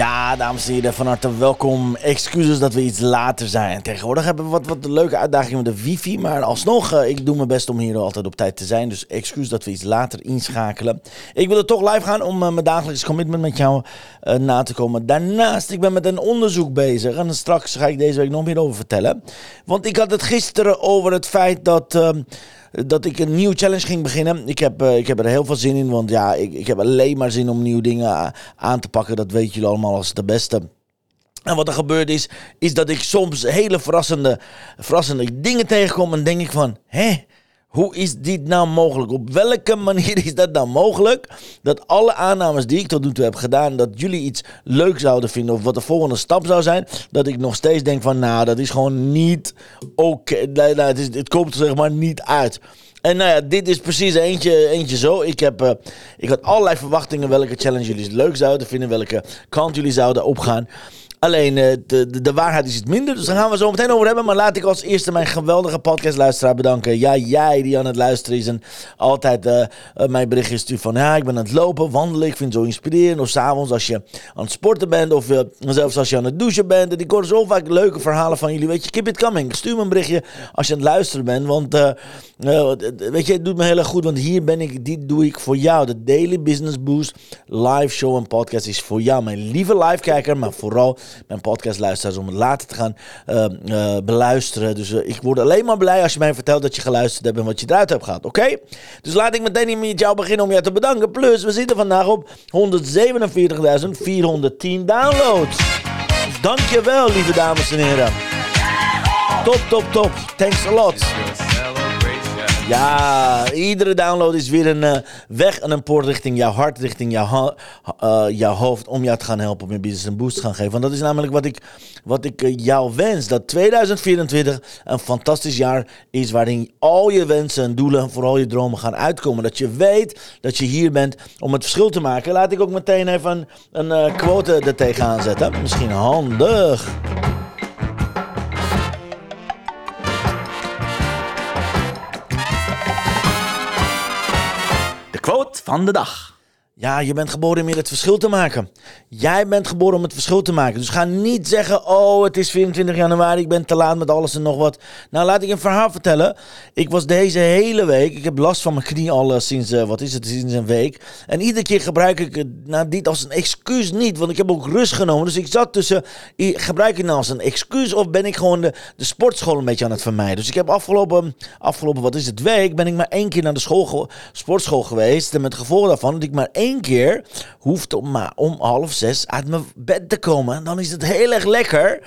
Ja, dames en heren, van harte welkom. Excuses dat we iets later zijn. Tegenwoordig hebben we wat, wat leuke uitdagingen met de wifi. Maar alsnog, uh, ik doe mijn best om hier altijd op tijd te zijn. Dus excuus dat we iets later inschakelen. Ik wil er toch live gaan om uh, mijn dagelijks commitment met jou uh, na te komen. Daarnaast, ik ben met een onderzoek bezig. En straks ga ik deze week nog meer over vertellen. Want ik had het gisteren over het feit dat ehm, dat ik een nieuwe challenge ging beginnen. Ik heb, uh, ik heb er heel veel zin in, want ja, ik, ik heb alleen maar zin om nieuwe dingen aan te pakken. Dat weten jullie allemaal als de beste. En wat er gebeurd is, is dat ik soms hele verrassende, verrassende dingen tegenkom en denk ik van, hè? Hoe is dit nou mogelijk? Op welke manier is dat nou mogelijk? Dat alle aannames die ik tot nu toe heb gedaan, dat jullie iets leuk zouden vinden of wat de volgende stap zou zijn, dat ik nog steeds denk van, nou, dat is gewoon niet oké. Nou, het, het komt zeg maar niet uit. En nou ja, dit is precies eentje, eentje zo. Ik, heb, uh, ik had allerlei verwachtingen welke challenge jullie leuk zouden vinden, welke kant jullie zouden opgaan. Alleen uh, de, de, de, waarheid is iets minder. Dus daar gaan we zo meteen over hebben. Maar laat ik als eerste mijn geweldige podcastluisteraar bedanken. Ja, jij die aan het luisteren is en altijd uh, mijn berichtje stuurt van... Ja, ik ben aan het lopen, wandelen. Ik vind het zo inspirerend. Of s'avonds als je aan het sporten bent. Of zelfs als je aan het douchen bent. En ik hoor zo vaak leuke verhalen van jullie. Weet je, keep it coming. Stuur me een berichtje als je aan het luisteren bent. Want weet je, het doet me heel erg goed. Want hier ben ik, dit doe ik voor jou. De Daily Business Boost live show en podcast is voor jou. Mijn lieve live kijker, maar vooral mijn podcastluisteraars om het later te gaan uh, uh, beluisteren. Dus uh, ik word alleen maar blij als je mij vertelt dat je geluisterd hebt en wat je eruit hebt gehad. Oké? Dus laat ik meteen met jou beginnen om jou te bedanken. Plus, we zitten vandaag op 147.410 downloads. Dankjewel, lieve dames en heren. Top, top, top. Thanks a lot. Ja, iedere download is weer een uh, weg en een poort richting jouw hart, richting jouw, uh, jouw hoofd, om jou te gaan helpen om je business een boost te gaan geven. Want dat is namelijk wat ik, wat ik uh, jou wens. Dat 2024 een fantastisch jaar is waarin al je wensen en doelen en vooral je dromen gaan uitkomen. Dat je weet dat je hier bent om het verschil te maken. Laat ik ook meteen even een, een quote er tegenaan zetten. Misschien handig. Van de dag. Ja, je bent geboren om het verschil te maken. Jij bent geboren om het verschil te maken. Dus ga niet zeggen, oh, het is 24 januari, ik ben te laat met alles en nog wat. Nou, laat ik een verhaal vertellen. Ik was deze hele week, ik heb last van mijn knie al uh, sinds, uh, wat is het, sinds een week. En iedere keer gebruik ik het nou, dit als een excuus niet, want ik heb ook rust genomen. Dus ik zat tussen, gebruik ik het nou als een excuus of ben ik gewoon de, de sportschool een beetje aan het vermijden. Dus ik heb afgelopen, afgelopen, wat is het, week, ben ik maar één keer naar de school, sportschool geweest. En met gevolg daarvan dat ik maar één keer hoeft om, om half zes uit mijn bed te komen. Dan is het heel erg lekker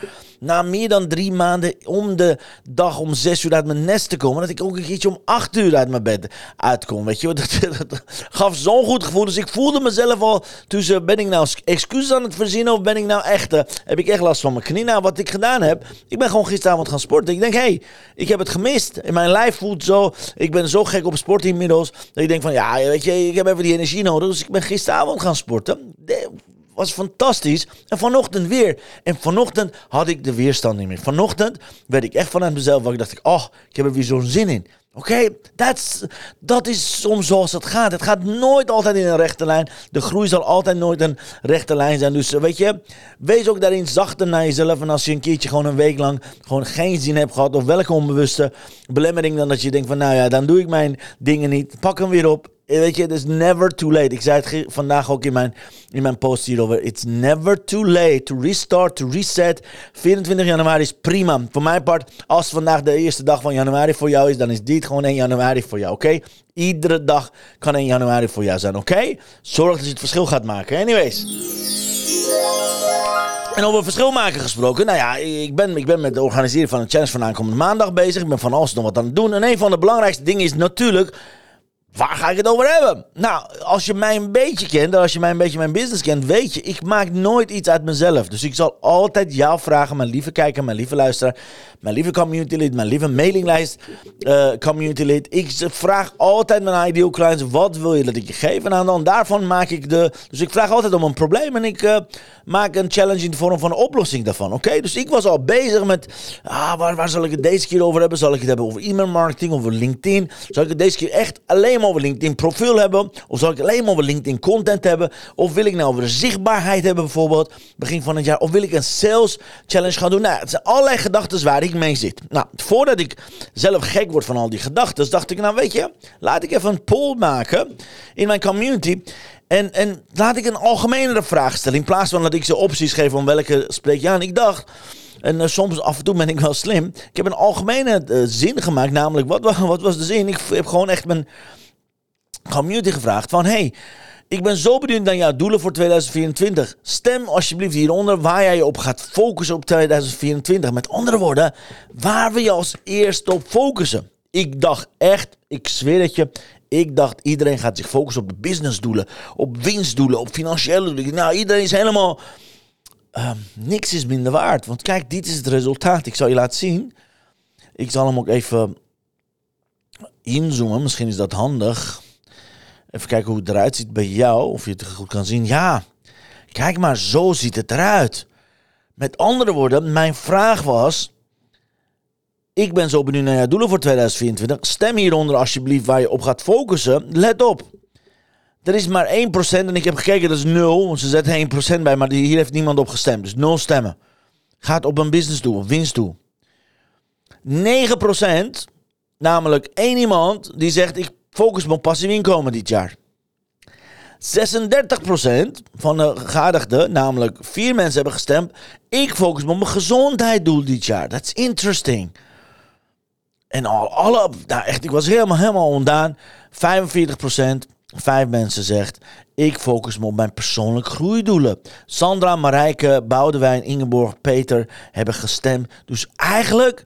na meer dan drie maanden om de dag om zes uur uit mijn nest te komen, dat ik ook een keertje om acht uur uit mijn bed uitkom. Weet je, dat, gaf zo'n goed gevoel. Dus ik voelde mezelf al tussen, ben ik nou excuses aan het verzinnen of ben ik nou echt, uh, heb ik echt last van mijn knie? Nou, wat ik gedaan heb, ik ben gewoon gisteravond gaan sporten. Ik denk, hé, hey, ik heb het gemist. In mijn lijf voelt zo, ik ben zo gek op sport inmiddels, dat ik denk van, ja, weet je, ik heb even die energie nodig. Dus ik ben gisteravond gaan sporten was fantastisch. En vanochtend weer. En vanochtend had ik de weerstand niet meer. Vanochtend werd ik echt vanuit mezelf, waar ik dacht, oh, ik heb er weer zo'n zin in. Oké, dat is soms zoals het gaat. Het gaat nooit altijd in een rechte lijn. De groei zal altijd nooit een rechte lijn zijn. Dus weet je, wees ook daarin zachter naar jezelf. En als je een keertje gewoon een week lang gewoon geen zin hebt gehad, of welke onbewuste belemmering dan dat je denkt van, nou ja, dan doe ik mijn dingen niet. Pak hem weer op Weet je, is never too late. Ik zei het vandaag ook in mijn, in mijn post hierover. It's never too late to restart, to reset. 24 januari is prima. Voor mijn part, als vandaag de eerste dag van januari voor jou is, dan is dit gewoon 1 januari voor jou, oké? Iedere dag kan 1 januari voor jou zijn, oké? Zorg dat je het verschil gaat maken. Anyways. En over verschil maken gesproken. Nou ja, ik ben, ik ben met het organiseren van een challenge van aankomende maandag bezig. Ik ben van alles nog wat aan het doen. En een van de belangrijkste dingen is natuurlijk Waar ga ik het over hebben? Nou, als je mij een beetje kent, als je mij een beetje mijn business kent, weet je, ik maak nooit iets uit mezelf. Dus ik zal altijd jou vragen, mijn lieve kijker, mijn lieve luisteraar, mijn lieve community lid, mijn lieve mailinglijst uh, community lid. Ik vraag altijd mijn ideal clients, wat wil je dat ik je geef? En dan daarvan maak ik de, dus ik vraag altijd om een probleem en ik uh, maak een challenge in de vorm van een oplossing daarvan, oké? Dus ik was al bezig met, ah, waar, waar zal ik het deze keer over hebben? Zal ik het hebben over e-mail marketing, over LinkedIn? Zal ik het deze keer echt alleen over LinkedIn profiel hebben? Of zal ik alleen maar LinkedIn content hebben? Of wil ik nou over zichtbaarheid hebben bijvoorbeeld, begin van het jaar? Of wil ik een sales challenge gaan doen? Nou, het zijn allerlei gedachten waar ik mee zit. Nou, voordat ik zelf gek word van al die gedachten, dacht ik, nou weet je, laat ik even een poll maken in mijn community. En, en laat ik een algemenere vraag stellen. In plaats van dat ik ze opties geef om welke spreek je aan. Ik dacht, en uh, soms af en toe ben ik wel slim. Ik heb een algemene uh, zin gemaakt. Namelijk, wat, wat was de zin? Ik heb gewoon echt mijn community gevraagd van... Hey, ik ben zo benieuwd naar jouw doelen voor 2024. Stem alsjeblieft hieronder waar jij je op gaat focussen op 2024. Met andere woorden, waar wil je als eerste op focussen? Ik dacht echt, ik zweer het je, ik dacht iedereen gaat zich focussen op de businessdoelen, op winstdoelen, op financiële doelen. Nou, iedereen is helemaal... Uh, niks is minder waard. Want kijk, dit is het resultaat. Ik zal je laten zien. Ik zal hem ook even inzoomen. Misschien is dat handig. Even kijken hoe het eruit ziet bij jou. Of je het goed kan zien. Ja, kijk maar, zo ziet het eruit. Met andere woorden, mijn vraag was. Ik ben zo benieuwd naar jouw doelen voor 2024. Stem hieronder alsjeblieft waar je op gaat focussen. Let op. Er is maar 1% en ik heb gekeken, dat is 0. Want ze zetten 1% bij, maar hier heeft niemand op gestemd. Dus 0 stemmen. Gaat op een businessdoel, een winstdoel. 9%, namelijk één iemand die zegt ik focus me op passief inkomen dit jaar. 36% van de geaardigden, namelijk vier mensen hebben gestemd. Ik focus me op mijn gezondheidsdoel dit jaar. That's interesting. En al, alle, nou echt, ik was helemaal, helemaal ondaan. 45%, vijf mensen zegt, ik focus me op mijn persoonlijke groeidoelen. Sandra, Marijke, Boudewijn, Ingeborg, Peter hebben gestemd. Dus eigenlijk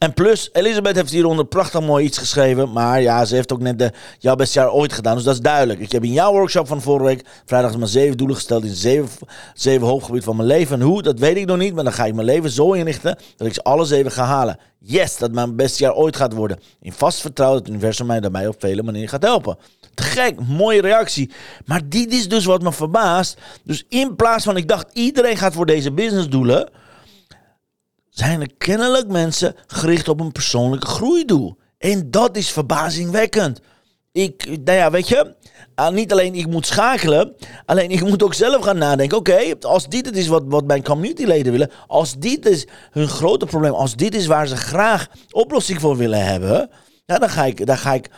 en plus, Elisabeth heeft hieronder prachtig mooi iets geschreven. Maar ja, ze heeft ook net de jouw beste jaar ooit gedaan. Dus dat is duidelijk. Ik heb in jouw workshop van vorige week vrijdag mijn zeven doelen gesteld in zeven, zeven hoofdgebied van mijn leven. En hoe, dat weet ik nog niet. Maar dan ga ik mijn leven zo inrichten dat ik ze alle zeven ga halen. Yes, dat mijn beste jaar ooit gaat worden. In vast vertrouwen dat het universum mij daarbij op vele manieren gaat helpen. Te gek, mooie reactie. Maar dit is dus wat me verbaast. Dus in plaats van ik dacht iedereen gaat voor deze businessdoelen zijn er kennelijk mensen gericht op een persoonlijk groeidoel. En dat is verbazingwekkend. Ik, nou ja, weet je, ah, niet alleen ik moet schakelen, alleen ik moet ook zelf gaan nadenken. Oké, als dit het is wat, wat mijn communityleden willen, als dit is hun grote probleem, als dit is waar ze graag oplossing voor willen hebben, ja, dan, ga ik, dan ga ik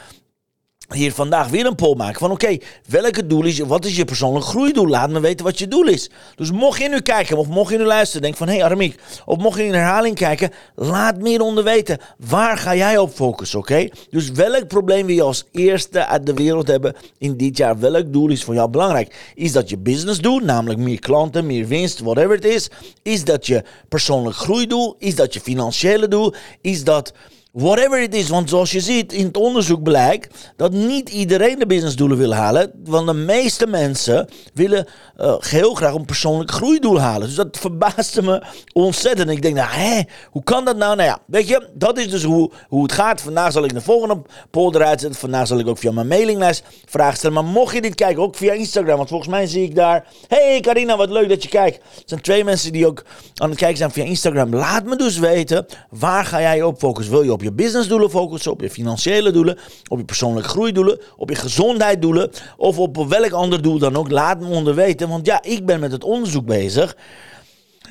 hier vandaag weer een poll maken van oké, welke doel is je, wat is je persoonlijk groeidoel? Laat me weten wat je doel is. Dus mocht je nu kijken of mocht je nu luisteren, denk van hé hey Aramiek, of mocht je in herhaling kijken, laat me hieronder weten, waar ga jij op focussen, oké? Dus welk probleem wil je als eerste uit de wereld hebben in dit jaar? Welk doel is voor jou belangrijk? Is dat je business doel, namelijk meer klanten, meer winst, whatever het is? Is dat je persoonlijk groeidoel? Is dat je financiële doel? Is dat Whatever it is, want zoals je ziet in het onderzoek blijkt dat niet iedereen de businessdoelen wil halen. Want de meeste mensen willen uh, heel graag een persoonlijk groeidoel halen. Dus dat verbaasde me ontzettend. Ik denk, nou hé, hoe kan dat nou? Nou ja, weet je, dat is dus hoe, hoe het gaat. Vandaag zal ik de volgende poll eruit zetten. Vandaag zal ik ook via mijn mailinglijst vragen stellen. Maar mocht je dit kijken, ook via Instagram, want volgens mij zie ik daar... Hey Carina, wat leuk dat je kijkt. Er zijn twee mensen die ook aan het kijken zijn via Instagram. Laat me dus weten, waar ga jij op focussen? Wil je op je businessdoelen focussen, op je financiële doelen, op je persoonlijke groeidoelen, op je gezondheidsdoelen of op welk ander doel dan ook. Laat me onder weten, want ja, ik ben met het onderzoek bezig.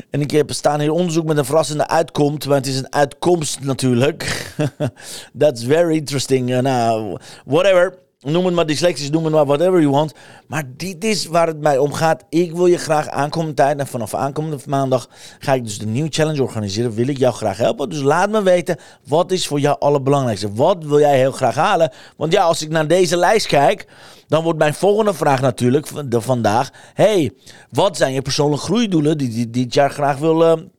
En ik heb staan hier onderzoek met een verrassende uitkomst, maar het is een uitkomst natuurlijk. That's very interesting. Nou, whatever. Noem het maar dyslexisch, noem het maar whatever you want. Maar dit is waar het mij om gaat. Ik wil je graag aankomende tijd. En vanaf aankomende maandag ga ik dus de nieuwe challenge organiseren. Wil ik jou graag helpen. Dus laat me weten. Wat is voor jou allerbelangrijkste? Wat wil jij heel graag halen? Want ja, als ik naar deze lijst kijk. Dan wordt mijn volgende vraag natuurlijk de vandaag. Hey, wat zijn je persoonlijke groeidoelen die, die, dit jaar graag wil...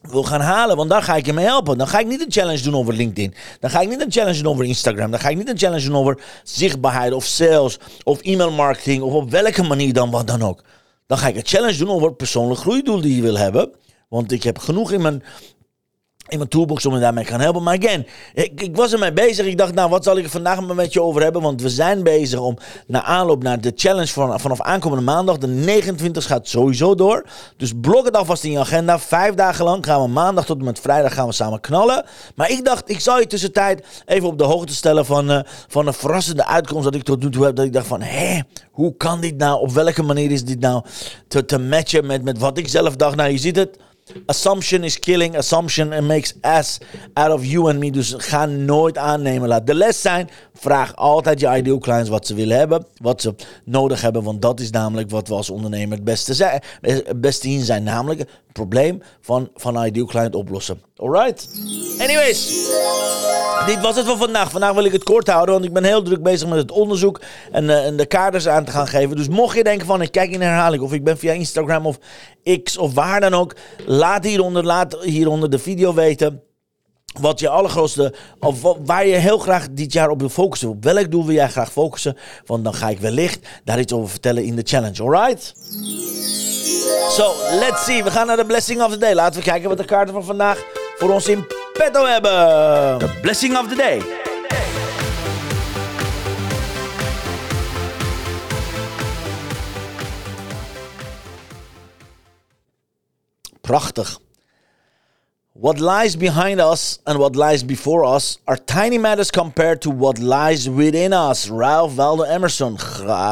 Wil gaan halen. Want daar ga ik je mee helpen. Dan ga ik niet een challenge doen over LinkedIn. Dan ga ik niet een challenge doen over Instagram. Dan ga ik niet een challenge doen over zichtbaarheid of sales of e-mail marketing of op welke manier dan wat dan ook. Dan ga ik een challenge doen over persoonlijk groeidoel die je wil hebben. Want ik heb genoeg in mijn in mijn toolbox om me daarmee gaan helpen. Maar again, ik, ik was ermee bezig. Ik dacht, nou, wat zal ik er vandaag met je over hebben? Want we zijn bezig om naar aanloop naar de challenge van, vanaf aankomende maandag. De 29 gaat sowieso door. Dus blok het alvast in je agenda. Vijf dagen lang gaan we maandag tot en met vrijdag gaan we samen knallen. Maar ik dacht, ik zal je tussentijd even op de hoogte stellen van, uh, van een verrassende uitkomst dat ik tot nu toe heb. Dat ik dacht van, hé, hoe kan dit nou? Op welke manier is dit nou te, te matchen met, met wat ik zelf dacht? Nou, je ziet het. Assumption is killing assumption and makes ass out of you and me. Dus ga nooit aannemen. Laat de les zijn. Vraag altijd je ideal clients wat ze willen hebben. Wat ze nodig hebben. Want dat is namelijk wat we als ondernemer het beste, zijn, het in zijn. Namelijk het probleem van, van ideal client oplossen. Alright? Anyways. Dit was het voor vandaag. Vandaag wil ik het kort houden, want ik ben heel druk bezig met het onderzoek en, uh, en de kaders aan te gaan geven. Dus mocht je denken van ik kijk in herhaling of ik ben via Instagram of X of waar dan ook, laat hieronder, laat hieronder de video weten. Wat je allergrootste, of waar je heel graag dit jaar op wil focussen. Op welk doel wil jij graag focussen? Want dan ga ik wellicht daar iets over vertellen in de challenge, alright? So, let's see. We gaan naar de blessing of the day. Laten we kijken wat de kaarten van vandaag voor ons in petto hebben. The blessing of the day. Prachtig. What lies behind us and what lies before us are tiny matters compared to what lies within us. Ralph Waldo Emerson,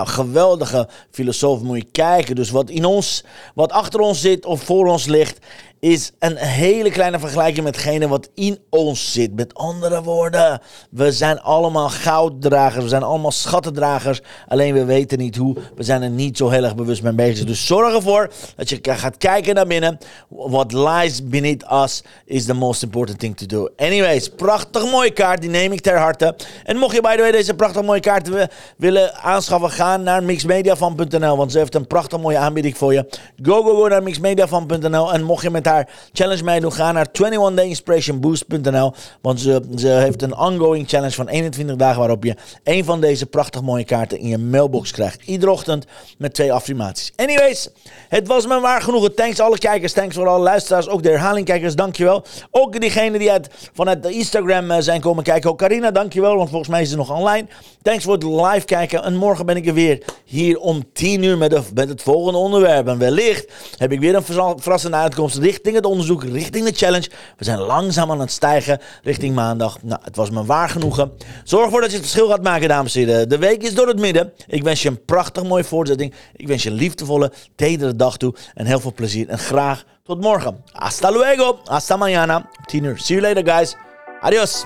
geweldige filosoof, moet je kijken. Dus wat in ons, wat achter ons zit of voor ons ligt, is een hele kleine vergelijking met hetgene wat in ons zit. Met andere woorden, we zijn allemaal gouddragers, we zijn allemaal schattendragers. Alleen we weten niet hoe, we zijn er niet zo heel erg bewust mee bezig. Dus zorg ervoor dat je gaat kijken naar binnen. What lies beneath us is the most important thing to do. Anyways, prachtig mooie kaart, die neem ik ter harte. En mocht je by the way deze prachtig mooie kaart willen aanschaffen, ga naar mixmediafan.nl, want ze heeft een prachtig mooie aanbieding voor je. Go, go, go naar mixmediafan.nl en mocht je met haar challenge meedoen, ga naar 21dayinspirationboost.nl. Want ze, heeft een ongoing challenge van 21 dagen waarop je een van deze prachtig mooie kaarten in je mailbox krijgt. Iedere ochtend met twee affirmaties. Anyways, het was me waar genoegen. Thanks alle kijkers, thanks voor alle luisteraars, ook de herhalingkijkers, dankjewel. Ook diegenen die uit, vanuit de Instagram eh, zijn komen kijken. Ook Carina, dankjewel, want volgens mij is ze nog online. Thanks voor het live kijken. En morgen ben ik er weer hier om 10 uur met, de, met het volgende onderwerp. En wellicht heb ik weer een verrassende uitkomst richting het onderzoek, richting de challenge. We zijn langzaam aan het stijgen richting maandag. Nou, het was me waar genoegen. Zorg ervoor dat je het verschil gaat maken, dames en heren. De week is door het midden. Ik wens je een prachtig mooie voortzetting. Ik wens je een liefdevolle, tedere dag toe. En heel veel plezier. En graag tot morgen. Hasta luego. Hasta mañana. 10 uur. See you later, guys. Adios.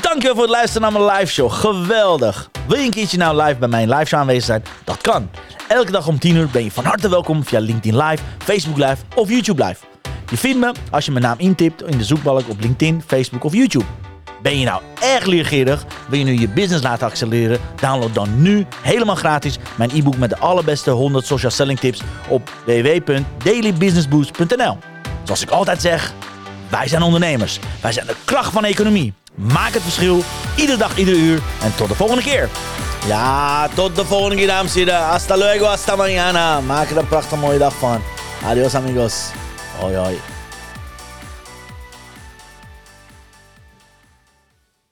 Dankjewel voor het luisteren naar mijn live show. Geweldig. Wil je een keertje nou live bij mijn live show aanwezig zijn? Dat kan. Elke dag om 10 uur ben je van harte welkom via LinkedIn Live, Facebook Live of YouTube Live. Je vindt me als je mijn naam intipt in de zoekbalk op LinkedIn, Facebook of YouTube. Ben je nou erg leergierig? Wil je nu je business laten accelereren? Download dan nu helemaal gratis mijn e-book met de allerbeste 100 social selling tips op www.dailybusinessboost.nl. Zoals ik altijd zeg, wij zijn ondernemers. Wij zijn de kracht van de economie. Maak het verschil, iedere dag, iedere uur. En tot de volgende keer. Ja, tot de volgende keer, dames en heren. Hasta luego, hasta mañana. Maak er een prachtig mooie dag van. Adios, amigos. Hoi, hoi.